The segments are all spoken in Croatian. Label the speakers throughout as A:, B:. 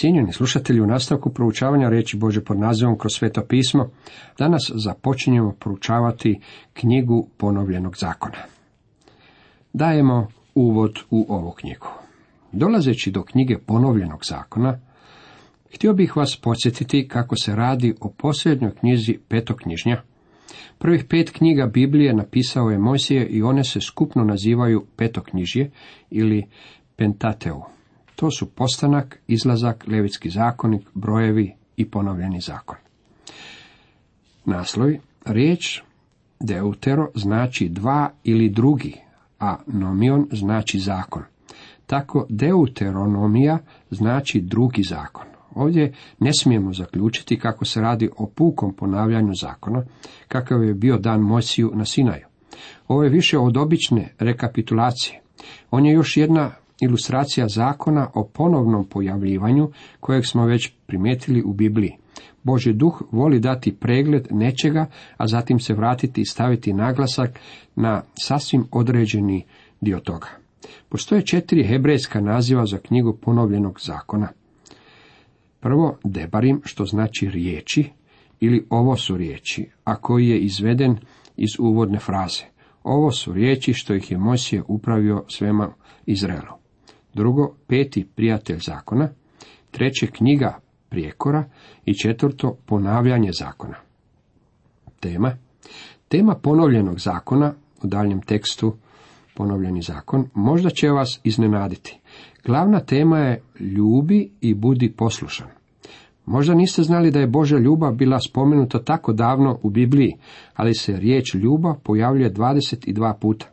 A: Cijenjeni slušatelji, u nastavku proučavanja reći Bože pod nazivom kroz sveto pismo, danas započinjemo proučavati knjigu ponovljenog zakona. Dajemo uvod u ovu knjigu. Dolazeći do knjige ponovljenog zakona, htio bih vas podsjetiti kako se radi o posljednjoj knjizi petoknjižnja. Prvih pet knjiga Biblije napisao je Mojsije i one se skupno nazivaju petoknjižje ili Pentateu. To su postanak, izlazak, levitski zakonik, brojevi i ponovljeni zakon. Naslovi, riječ deutero znači dva ili drugi, a nomion znači zakon. Tako deuteronomija znači drugi zakon. Ovdje ne smijemo zaključiti kako se radi o pukom ponavljanju zakona, kakav je bio dan Mojsiju na Sinaju. Ovo je više od obične rekapitulacije. On je još jedna ilustracija zakona o ponovnom pojavljivanju kojeg smo već primijetili u Bibliji. Boži duh voli dati pregled nečega, a zatim se vratiti i staviti naglasak na sasvim određeni dio toga. Postoje četiri hebrejska naziva za knjigu ponovljenog zakona. Prvo, debarim, što znači riječi, ili ovo su riječi, a koji je izveden iz uvodne fraze. Ovo su riječi što ih je Mosije upravio svema Izraelu. Drugo, peti prijatelj zakona. Treće, knjiga prijekora. I četvrto, ponavljanje zakona. Tema. Tema ponovljenog zakona, u daljem tekstu ponovljeni zakon, možda će vas iznenaditi. Glavna tema je ljubi i budi poslušan. Možda niste znali da je Božja ljubav bila spomenuta tako davno u Bibliji, ali se riječ ljubav pojavljuje 22 puta.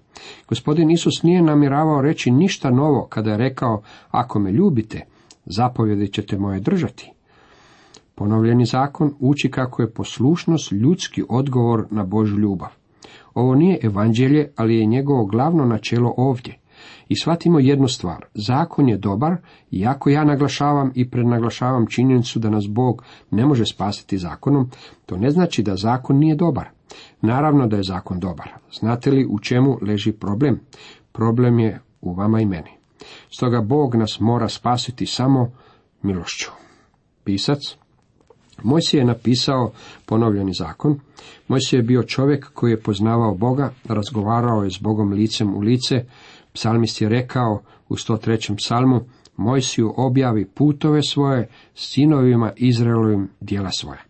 A: Gospodin Isus nije namjeravao reći ništa novo kada je rekao, ako me ljubite, zapovjedi ćete moje držati. Ponovljeni zakon uči kako je poslušnost ljudski odgovor na Božju ljubav. Ovo nije evanđelje, ali je njegovo glavno načelo ovdje. I shvatimo jednu stvar, zakon je dobar, iako ja naglašavam i prednaglašavam činjenicu da nas Bog ne može spasiti zakonom, to ne znači da zakon nije dobar. Naravno da je zakon dobar. Znate li u čemu leži problem? Problem je u vama i meni. Stoga Bog nas mora spasiti samo milošću. Pisac Mojsije je napisao ponovljeni zakon. Mojsije je bio čovjek koji je poznavao Boga, razgovarao je s Bogom licem u lice. Psalmist je rekao u 103. psalmu, Mojsiju objavi putove svoje, sinovima Izraelovim dijela svoja.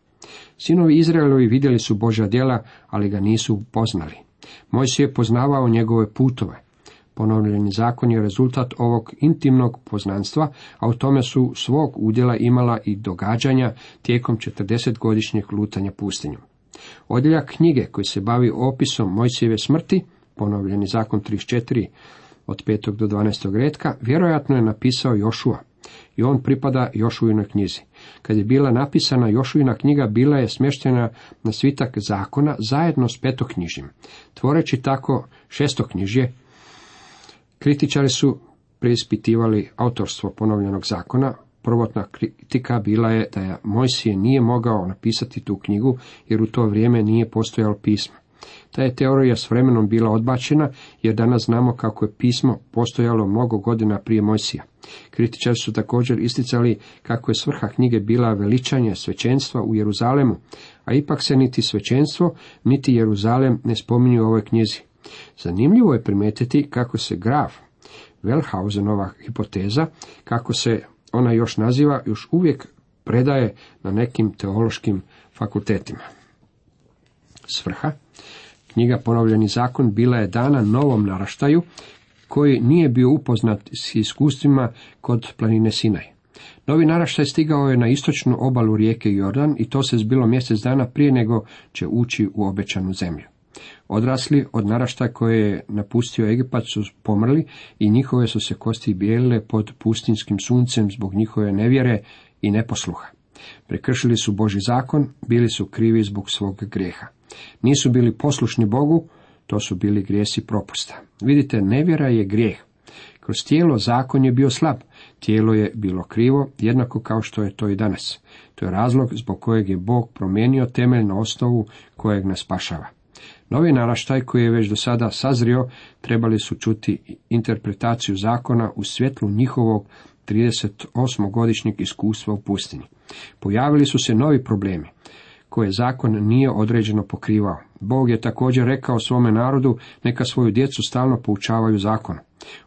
A: Sinovi Izraelovi vidjeli su Božja djela, ali ga nisu poznali. Mojsije je poznavao njegove putove. Ponovljeni zakon je rezultat ovog intimnog poznanstva, a u tome su svog udjela imala i događanja tijekom 40-godišnjeg lutanja pustinjom. Odjeljak knjige koji se bavi opisom Mojsijeve smrti, ponovljeni zakon 34 od 5. do 12. redka, vjerojatno je napisao Jošua i on pripada Jošuinoj knjizi. Kad je bila napisana Jošuina knjiga, bila je smještena na svitak zakona zajedno s petoknjižjem. Tvoreći tako šestoknjižje, kritičari su preispitivali autorstvo ponovljenog zakona. Prvotna kritika bila je da je Mojsije nije mogao napisati tu knjigu, jer u to vrijeme nije postojalo pismo. Ta je teorija s vremenom bila odbačena, jer danas znamo kako je pismo postojalo mnogo godina prije Mojsija. Kritičari su također isticali kako je svrha knjige bila veličanje svećenstva u Jeruzalemu, a ipak se niti svećenstvo, niti Jeruzalem ne spominju u ovoj knjizi. Zanimljivo je primetiti kako se graf Wellhausenova hipoteza, kako se ona još naziva, još uvijek predaje na nekim teološkim fakultetima. Svrha knjiga Ponovljeni zakon bila je dana novom naraštaju koji nije bio upoznat s iskustvima kod planine Sinaj. Novi naraštaj stigao je na istočnu obalu rijeke Jordan i to se zbilo mjesec dana prije nego će ući u obećanu zemlju. Odrasli od naraštaja koje je napustio Egipat su pomrli i njihove su se kosti bijelile pod pustinskim suncem zbog njihove nevjere i neposluha. Prekršili su Boži zakon, bili su krivi zbog svog grijeha. Nisu bili poslušni Bogu, to su bili grijesi propusta. Vidite, nevjera je grijeh. Kroz tijelo zakon je bio slab, tijelo je bilo krivo, jednako kao što je to i danas. To je razlog zbog kojeg je Bog promijenio temelj na osnovu kojeg nas spašava. Novi naraštaj koji je već do sada sazrio, trebali su čuti interpretaciju zakona u svjetlu njihovog 38-godišnjeg iskustva u pustinji. Pojavili su se novi problemi koje zakon nije određeno pokrivao. Bog je također rekao svome narodu neka svoju djecu stalno poučavaju zakon.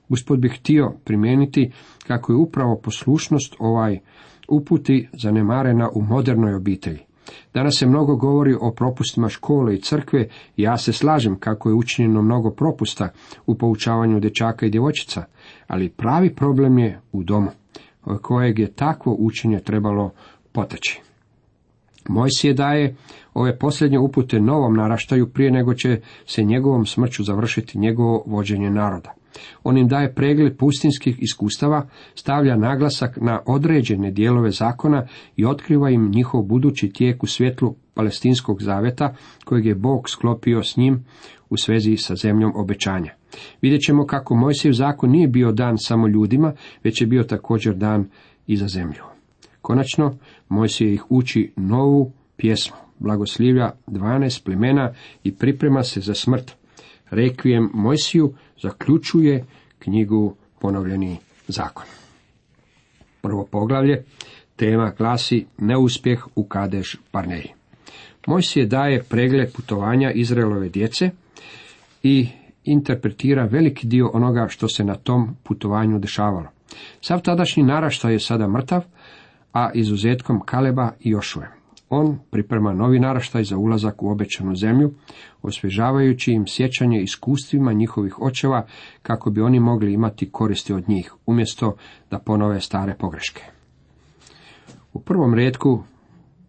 A: Uspod bih htio primijeniti kako je upravo poslušnost ovaj uputi zanemarena u modernoj obitelji. Danas se mnogo govori o propustima škole i crkve i ja se slažem kako je učinjeno mnogo propusta u poučavanju dječaka i djevojčica, ali pravi problem je u domu, kojeg je takvo učenje trebalo poteći. Mojsije daje ove posljednje upute novom naraštaju prije nego će se njegovom smrću završiti njegovo vođenje naroda. On im daje pregled pustinskih iskustava, stavlja naglasak na određene dijelove zakona i otkriva im njihov budući tijek u svjetlu palestinskog zaveta kojeg je Bog sklopio s njim u svezi sa zemljom obećanja. Vidjet ćemo kako Mojsijev zakon nije bio dan samo ljudima, već je bio također dan i za zemlju. Konačno, Mojsije ih uči novu pjesmu, blagoslivlja 12 plemena i priprema se za smrt. Rekvijem Mojsiju zaključuje knjigu Ponovljeni zakon. Prvo poglavlje, tema glasi Neuspjeh u Kadeš Parneji. Mojsije daje pregled putovanja Izraelove djece i interpretira veliki dio onoga što se na tom putovanju dešavalo. Sav tadašnji naraštaj je sada mrtav, a izuzetkom Kaleba i Jošue. On priprema novi naraštaj za ulazak u obećanu zemlju, osvježavajući im sjećanje iskustvima njihovih očeva kako bi oni mogli imati koristi od njih, umjesto da ponove stare pogreške. U prvom redku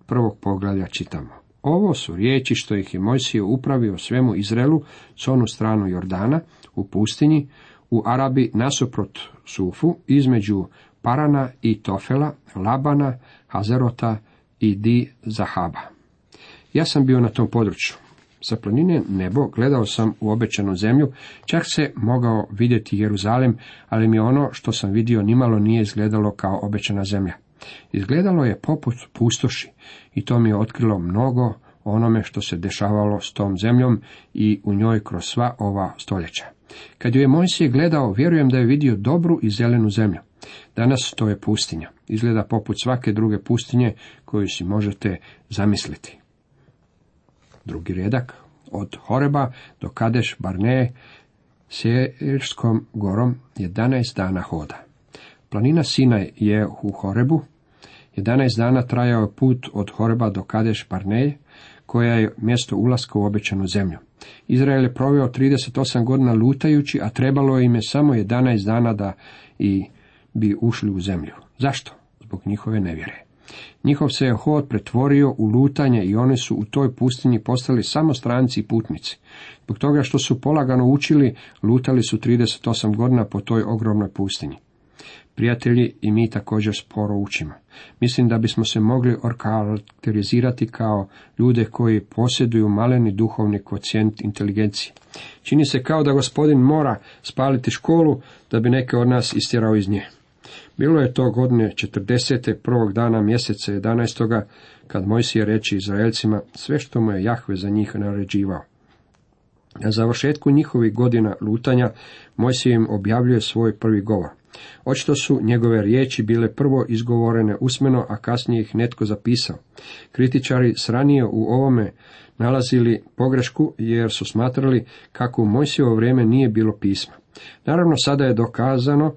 A: prvog poglavlja čitamo. Ovo su riječi što ih je Mojsije upravio svemu Izraelu s onu stranu Jordana, u pustinji, u Arabi nasuprot Sufu, između Parana i Tofela, Labana, Hazerota i Di Zahaba. Ja sam bio na tom području. Sa planine nebo gledao sam u obećanu zemlju, čak se mogao vidjeti Jeruzalem, ali mi ono što sam vidio nimalo nije izgledalo kao obećana zemlja. Izgledalo je poput pustoši i to mi je otkrilo mnogo onome što se dešavalo s tom zemljom i u njoj kroz sva ova stoljeća. Kad ju je Mojsije gledao, vjerujem da je vidio dobru i zelenu zemlju. Danas to je pustinja. Izgleda poput svake druge pustinje koju si možete zamisliti. Drugi redak. Od Horeba do Kadeš Barne Sjerskom gorom 11 dana hoda. Planina Sinaj je u Horebu. 11 dana trajao je put od Horeba do Kadeš Barne, koja je mjesto ulaska u obećanu zemlju. Izrael je proveo 38 godina lutajući, a trebalo im je samo 11 dana da i bi ušli u zemlju. Zašto? Zbog njihove nevjere. Njihov se je hod pretvorio u lutanje i oni su u toj pustinji postali samo stranci i putnici. Zbog toga što su polagano učili, lutali su 38 godina po toj ogromnoj pustinji. Prijatelji i mi također sporo učimo. Mislim da bismo se mogli okarakterizirati kao ljude koji posjeduju maleni duhovni kocijent inteligencije. Čini se kao da gospodin mora spaliti školu da bi neke od nas istjerao iz nje. Bilo je to godine 40. prvog dana mjeseca 11. kad Mojsije reći Izraelcima sve što mu je Jahve za njih naređivao. Na završetku njihovih godina lutanja Mojsije im objavljuje svoj prvi govor. Očito su njegove riječi bile prvo izgovorene usmeno, a kasnije ih netko zapisao. Kritičari sranije u ovome nalazili pogrešku jer su smatrali kako u Mojsijevo vrijeme nije bilo pisma. Naravno, sada je dokazano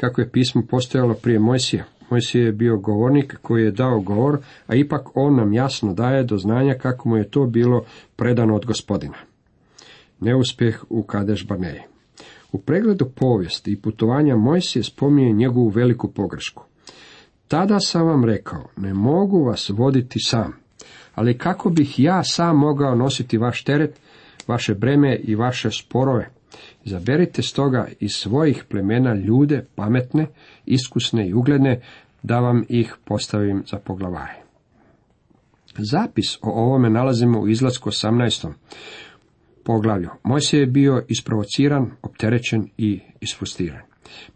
A: kako je pismo postojalo prije Mojsija. Mojsije je bio govornik koji je dao govor, a ipak on nam jasno daje do znanja kako mu je to bilo predano od gospodina. Neuspjeh u Kadeš Barneji. U pregledu povijesti i putovanja Mojsije spominje njegovu veliku pogrešku. Tada sam vam rekao, ne mogu vas voditi sam, ali kako bih ja sam mogao nositi vaš teret, vaše breme i vaše sporove? Izaberite stoga iz svojih plemena ljude pametne, iskusne i ugledne, da vam ih postavim za poglavare. Zapis o ovome nalazimo u izlasku 18. poglavlju. Mojsije je bio isprovociran, opterećen i isfrustiran.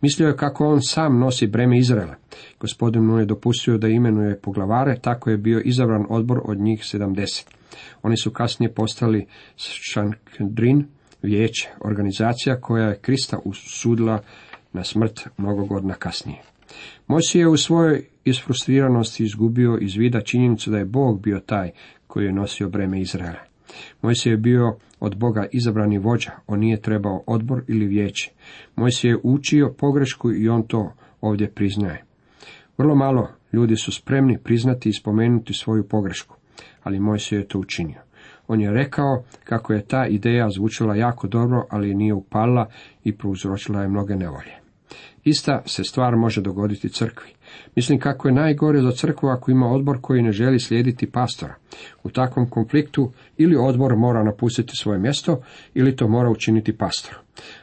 A: Mislio je kako on sam nosi breme Izraela. Gospodin mu je dopustio da imenuje poglavare, tako je bio izabran odbor od njih sedamdeset. Oni su kasnije postali Šankdrin, vijeće, organizacija koja je Krista usudila na smrt mnogo godina kasnije. Mojsije je u svojoj isfrustriranosti izgubio iz vida činjenicu da je Bog bio taj koji je nosio breme Izraela. Mojsije je bio od Boga izabrani vođa, on nije trebao odbor ili vijeće. Mojsije je učio pogrešku i on to ovdje priznaje. Vrlo malo ljudi su spremni priznati i spomenuti svoju pogrešku, ali Mojsije je to učinio. On je rekao kako je ta ideja zvučala jako dobro, ali nije upala i prouzročila je mnoge nevolje. Ista se stvar može dogoditi crkvi. Mislim kako je najgore za crkvu ako ima odbor koji ne želi slijediti pastora. U takvom konfliktu ili odbor mora napustiti svoje mjesto ili to mora učiniti pastor.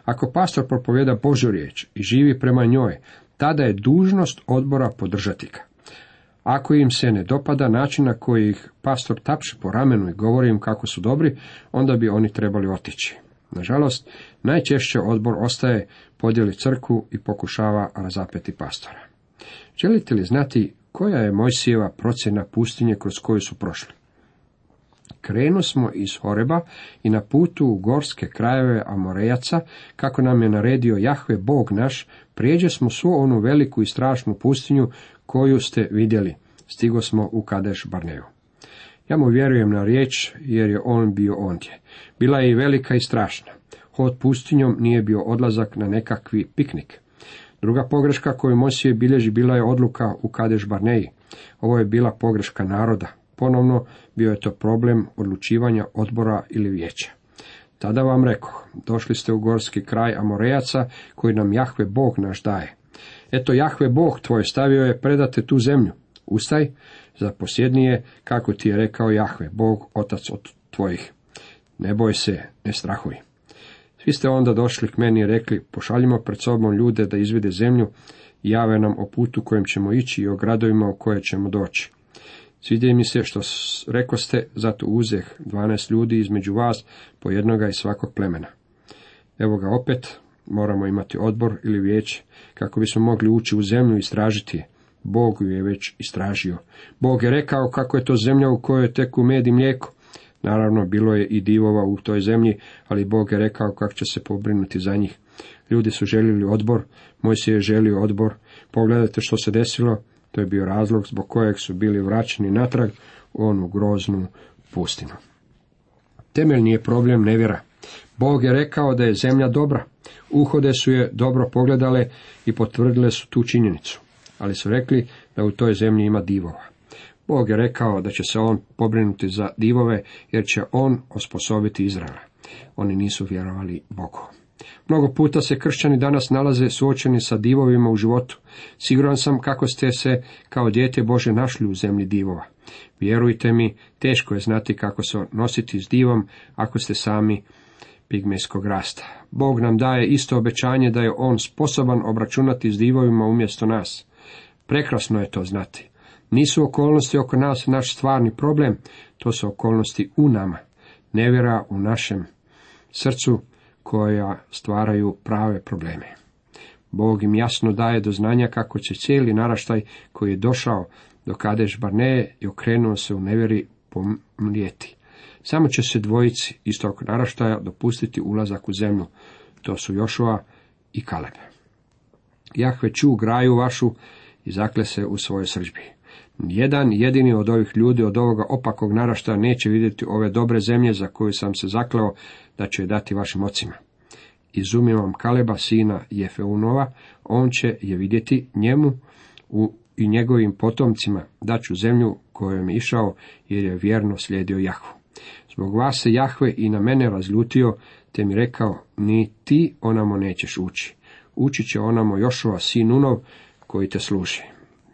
A: Ako pastor propovjeda Božju riječ i živi prema njoj, tada je dužnost odbora podržati ga. Ako im se ne dopada način na koji ih pastor tapše po ramenu i govori im kako su dobri, onda bi oni trebali otići. Nažalost, najčešće odbor ostaje, podijeli crkvu i pokušava razapeti pastora. Želite li znati koja je Mojsijeva procjena pustinje kroz koju su prošli? Krenu smo iz Horeba i na putu u gorske krajeve Amorejaca, kako nam je naredio Jahve Bog naš, prijeđe smo svu onu veliku i strašnu pustinju koju ste vidjeli. Stigo smo u Kadeš Barneju. Ja mu vjerujem na riječ, jer je on bio ondje. Bila je i velika i strašna. Hod pustinjom nije bio odlazak na nekakvi piknik. Druga pogreška koju Mosije bilježi bila je odluka u Kadeš Barneji. Ovo je bila pogreška naroda. Ponovno bio je to problem odlučivanja odbora ili vijeća. Tada vam rekao, došli ste u gorski kraj Amorejaca koji nam Jahve Bog naš daje. Eto Jahve Bog tvoj stavio je predate tu zemlju. Ustaj, za posjednije, kako ti je rekao Jahve, Bog, otac od tvojih. Ne boj se, ne strahuj. Svi ste onda došli k meni i rekli, pošaljimo pred sobom ljude da izvide zemlju i jave nam o putu kojem ćemo ići i o gradovima u koje ćemo doći. Svidje mi se što rekoste, zato uzeh dvanaest ljudi između vas, po jednoga iz svakog plemena. Evo ga opet, moramo imati odbor ili vijeće, kako bismo mogli ući u zemlju i istražiti. Bog ju je već istražio. Bog je rekao kako je to zemlja u kojoj teku med i mlijeko. Naravno, bilo je i divova u toj zemlji, ali Bog je rekao kako će se pobrinuti za njih. Ljudi su željeli odbor, moj se je želio odbor. Pogledajte što se desilo, to je bio razlog zbog kojeg su bili vraćeni natrag u onu groznu pustinu. Temeljni je problem nevjera. Bog je rekao da je zemlja dobra. Uhode su je dobro pogledale i potvrdile su tu činjenicu. Ali su rekli da u toj zemlji ima divova. Bog je rekao da će se on pobrinuti za divove, jer će on osposobiti Izraela. Oni nisu vjerovali Bogu. Mnogo puta se kršćani danas nalaze suočeni sa divovima u životu. Siguran sam kako ste se kao dijete Bože našli u zemlji divova. Vjerujte mi, teško je znati kako se nositi s divom ako ste sami pigmejskog rasta. Bog nam daje isto obećanje da je on sposoban obračunati s divovima umjesto nas. Prekrasno je to znati. Nisu okolnosti oko nas naš stvarni problem, to su okolnosti u nama. Nevjera u našem srcu koja stvaraju prave probleme. Bog im jasno daje do znanja kako će cijeli naraštaj koji je došao do Kadeš Barneje i okrenuo se u nevjeri pomlijeti. Samo će se dvojici istog naraštaja dopustiti ulazak u zemlju. To su Jošova i Kaleb. Jahve ču graju vašu i zakle se u svojoj srđbi. Jedan jedini od ovih ljudi od ovoga opakog naraštaja neće vidjeti ove dobre zemlje za koju sam se zakleo da će je dati vašim ocima. Izumim Kaleba, sina Jefeunova, on će je vidjeti njemu u, i njegovim potomcima daću zemlju kojom je išao jer je vjerno slijedio Jahvu. Zbog vas se Jahve i na mene razljutio, te mi rekao, ni ti onamo nećeš ući. Ući će onamo Jošova sin Unov, koji te služi.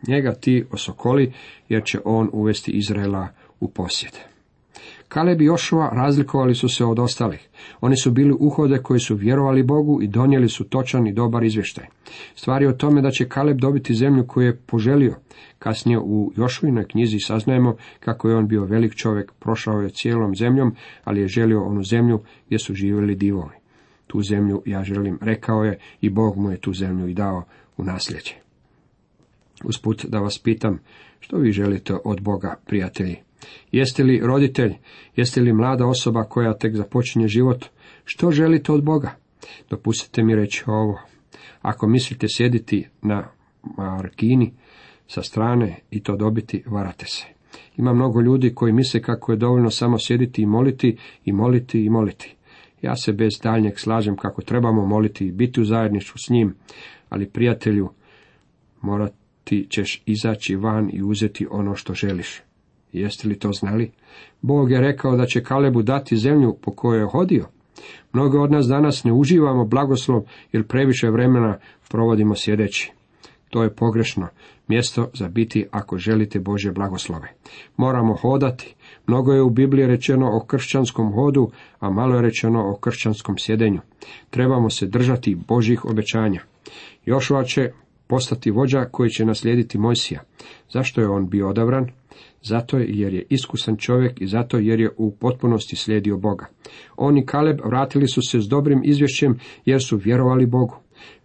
A: Njega ti osokoli, jer će on uvesti Izraela u posjed. Kaleb i Jošova razlikovali su se od ostalih. Oni su bili uhode koji su vjerovali Bogu i donijeli su točan i dobar izvještaj. Stvar je o tome da će Kaleb dobiti zemlju koju je poželio. Kasnije u Jošuinoj knjizi saznajemo kako je on bio velik čovjek, prošao je cijelom zemljom, ali je želio onu zemlju gdje su živjeli divovi. Tu zemlju ja želim, rekao je, i Bog mu je tu zemlju i dao u nasljeđe. Usput da vas pitam, što vi želite od Boga, prijatelji? Jeste li roditelj, jeste li mlada osoba koja tek započinje život? Što želite od Boga? Dopustite mi reći ovo. Ako mislite sjediti na markini sa strane i to dobiti, varate se. Ima mnogo ljudi koji misle kako je dovoljno samo sjediti i moliti i moliti i moliti. Ja se bez daljnjeg slažem kako trebamo moliti i biti u zajedništvu s njim, ali prijatelju, morati ćeš izaći van i uzeti ono što želiš. Jeste li to znali? Bog je rekao da će Kalebu dati zemlju po kojoj je hodio. Mnogi od nas danas ne uživamo blagoslov jer previše vremena provodimo sjedeći. To je pogrešno mjesto za biti ako želite Bože blagoslove. Moramo hodati. Mnogo je u Bibliji rečeno o kršćanskom hodu, a malo je rečeno o kršćanskom sjedenju. Trebamo se držati Božih obećanja. Jošova će postati vođa koji će naslijediti Mojsija. Zašto je on bio odabran? Zato jer je iskusan čovjek i zato jer je u potpunosti slijedio Boga. On i Kaleb vratili su se s dobrim izvješćem jer su vjerovali Bogu.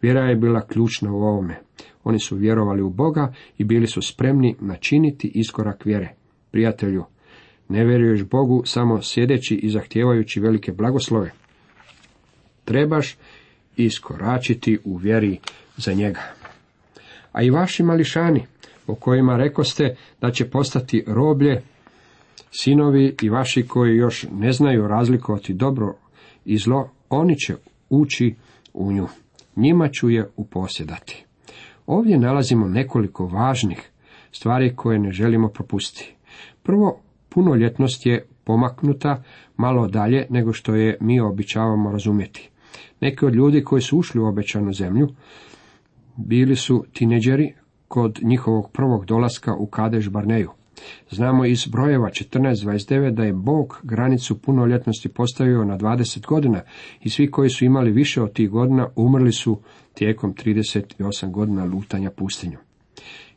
A: Vjera je bila ključna u ovome. Oni su vjerovali u Boga i bili su spremni načiniti iskorak vjere. Prijatelju, ne vjeruješ Bogu samo sjedeći i zahtijevajući velike blagoslove. Trebaš iskoračiti u vjeri za njega. A i vaši mališani, o kojima rekoste da će postati roblje, sinovi i vaši koji još ne znaju razlikovati dobro i zlo, oni će ući u nju. Njima ću je uposjedati. Ovdje nalazimo nekoliko važnih stvari koje ne želimo propustiti. Prvo, punoljetnost je pomaknuta malo dalje nego što je mi običavamo razumjeti. Neki od ljudi koji su ušli u obećanu zemlju bili su tineđeri kod njihovog prvog dolaska u Kadeš Barneju. Znamo iz brojeva 14.29 da je Bog granicu punoljetnosti postavio na 20 godina i svi koji su imali više od tih godina umrli su tijekom 38 godina lutanja pustinju.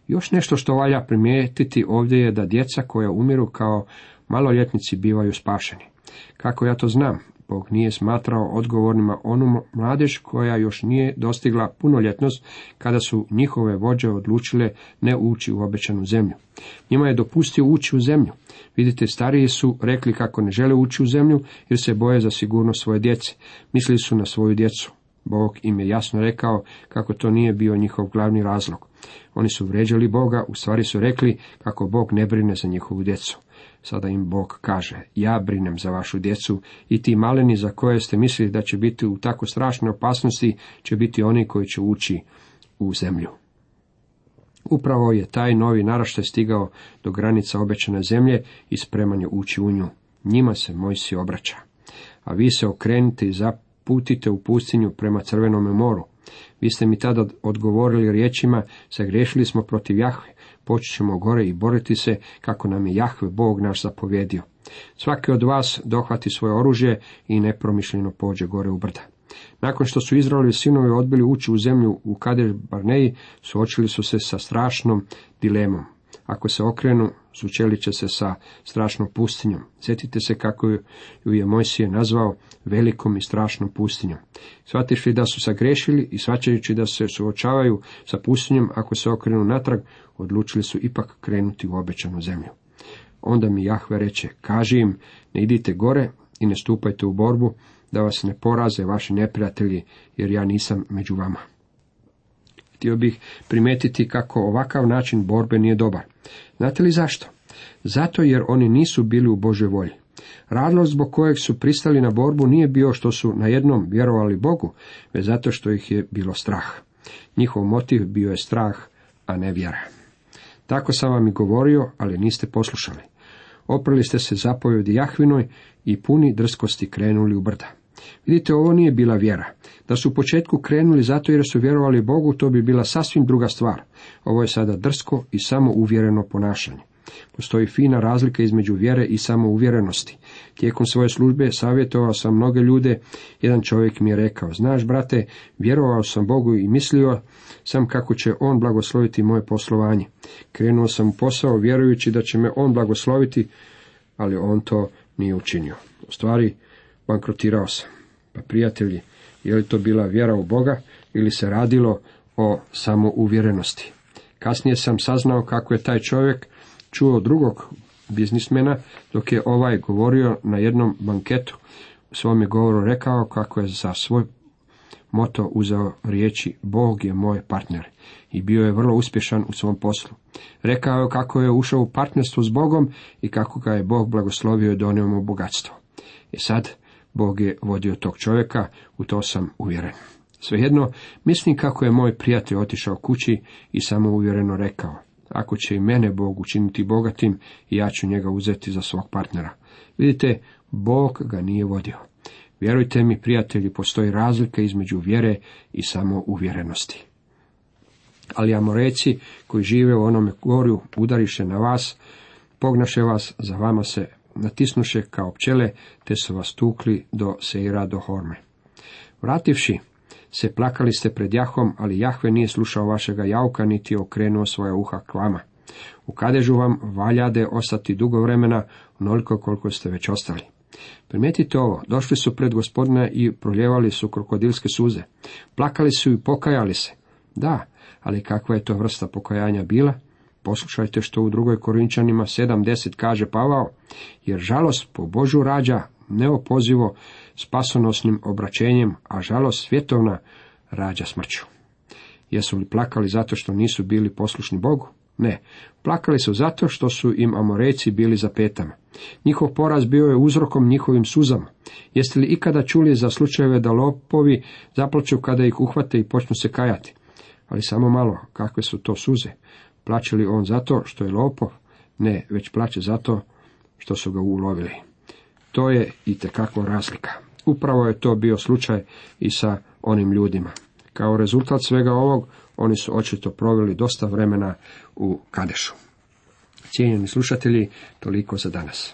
A: Još nešto što valja primijetiti ovdje je da djeca koja umiru kao maloljetnici bivaju spašeni. Kako ja to znam? Bog nije smatrao odgovornima onu mladež koja još nije dostigla punoljetnost kada su njihove vođe odlučile ne ući u obećanu zemlju. Njima je dopustio ući u zemlju. Vidite, stariji su rekli kako ne žele ući u zemlju jer se boje za sigurnost svoje djece. Mislili su na svoju djecu. Bog im je jasno rekao kako to nije bio njihov glavni razlog. Oni su vređali Boga, u stvari su rekli kako Bog ne brine za njihovu djecu. Sada im Bog kaže, ja brinem za vašu djecu i ti maleni za koje ste mislili da će biti u tako strašnoj opasnosti, će biti oni koji će ući u zemlju. Upravo je taj novi naraštaj stigao do granica obećane zemlje i spreman je ući u nju. Njima se Mojsi obraća. A vi se okrenite i zaputite u pustinju prema Crvenome moru. Vi ste mi tada odgovorili riječima, sagriješili smo protiv Jahve, poći ćemo gore i boriti se kako nam je Jahve Bog naš zapovjedio. Svaki od vas dohvati svoje oružje i nepromišljeno pođe gore u brda. Nakon što su Izraelovi sinovi odbili ući u zemlju u Kadeš Barneji, suočili su se sa strašnom dilemom. Ako se okrenu, sučelit će se sa strašnom pustinjom. Sjetite se kako ju je Mojsije nazvao velikom i strašnom pustinjom. Shvatišli da su sagrešili i shvaćajući da se suočavaju sa pustinjom, ako se okrenu natrag, odlučili su ipak krenuti u obećanu zemlju. Onda mi Jahve reče, kaži im, ne idite gore i ne stupajte u borbu, da vas ne poraze vaši neprijatelji, jer ja nisam među vama. Htio bih primetiti kako ovakav način borbe nije dobar. Znate li zašto? Zato jer oni nisu bili u Božoj volji. Razlog zbog kojeg su pristali na borbu nije bio što su na jednom vjerovali Bogu, već zato što ih je bilo strah. Njihov motiv bio je strah, a ne vjera. Tako sam vam i govorio, ali niste poslušali. Oprali ste se zapovjedi Jahvinoj i puni drskosti krenuli u brda. Vidite, ovo nije bila vjera. Da su u početku krenuli zato jer su vjerovali Bogu, to bi bila sasvim druga stvar. Ovo je sada drsko i samo uvjereno ponašanje. Postoji fina razlika između vjere i samouvjerenosti. Tijekom svoje službe savjetovao sam mnoge ljude. Jedan čovjek mi je rekao, znaš brate, vjerovao sam Bogu i mislio sam kako će On blagosloviti moje poslovanje. Krenuo sam u posao vjerujući da će me On blagosloviti, ali On to nije učinio. U stvari, bankrotirao sam. Pa prijatelji, je li to bila vjera u Boga ili se radilo o samouvjerenosti? Kasnije sam saznao kako je taj čovjek čuo drugog biznismena, dok je ovaj govorio na jednom banketu. U svom je govoru rekao kako je za svoj moto uzeo riječi Bog je moj partner i bio je vrlo uspješan u svom poslu. Rekao je kako je ušao u partnerstvo s Bogom i kako ga je Bog blagoslovio i donio mu bogatstvo. I sad Bog je vodio tog čovjeka, u to sam uvjeren. Svejedno, mislim kako je moj prijatelj otišao kući i samo uvjereno rekao, ako će i mene Bog učiniti bogatim, ja ću njega uzeti za svog partnera. Vidite, Bog ga nije vodio. Vjerujte mi, prijatelji, postoji razlika između vjere i samouvjerenosti. Ali Amoreci koji žive u onome gorju udariše na vas, pognaše vas, za vama se natisnuše kao pčele, te su vas tukli do Seira do Horme. Vrativši se plakali ste pred Jahom, ali Jahve nije slušao vašega jauka, niti okrenuo svoja uha k vama. U kadežu vam valjade ostati dugo vremena, onoliko koliko ste već ostali. Primijetite ovo, došli su pred gospodina i proljevali su krokodilske suze. Plakali su i pokajali se. Da, ali kakva je to vrsta pokajanja bila? Poslušajte što u drugoj Korinčanima 7.10 kaže Pavao, jer žalost po Božu rađa neopozivo spasonosnim obraćenjem, a žalost svjetovna rađa smrću. Jesu li plakali zato što nisu bili poslušni Bogu? Ne, plakali su zato što su im Amoreci bili za petama. Njihov poraz bio je uzrokom njihovim suzama. Jeste li ikada čuli za slučajeve da lopovi zaplaću kada ih uhvate i počnu se kajati? Ali samo malo, kakve su to suze? Plaće li on zato što je lopov? Ne, već plaće zato što su ga ulovili. To je i tekako razlika. Upravo je to bio slučaj i sa onim ljudima. Kao rezultat svega ovog, oni su očito proveli dosta vremena u Kadešu. Cijenjeni slušatelji, toliko za danas.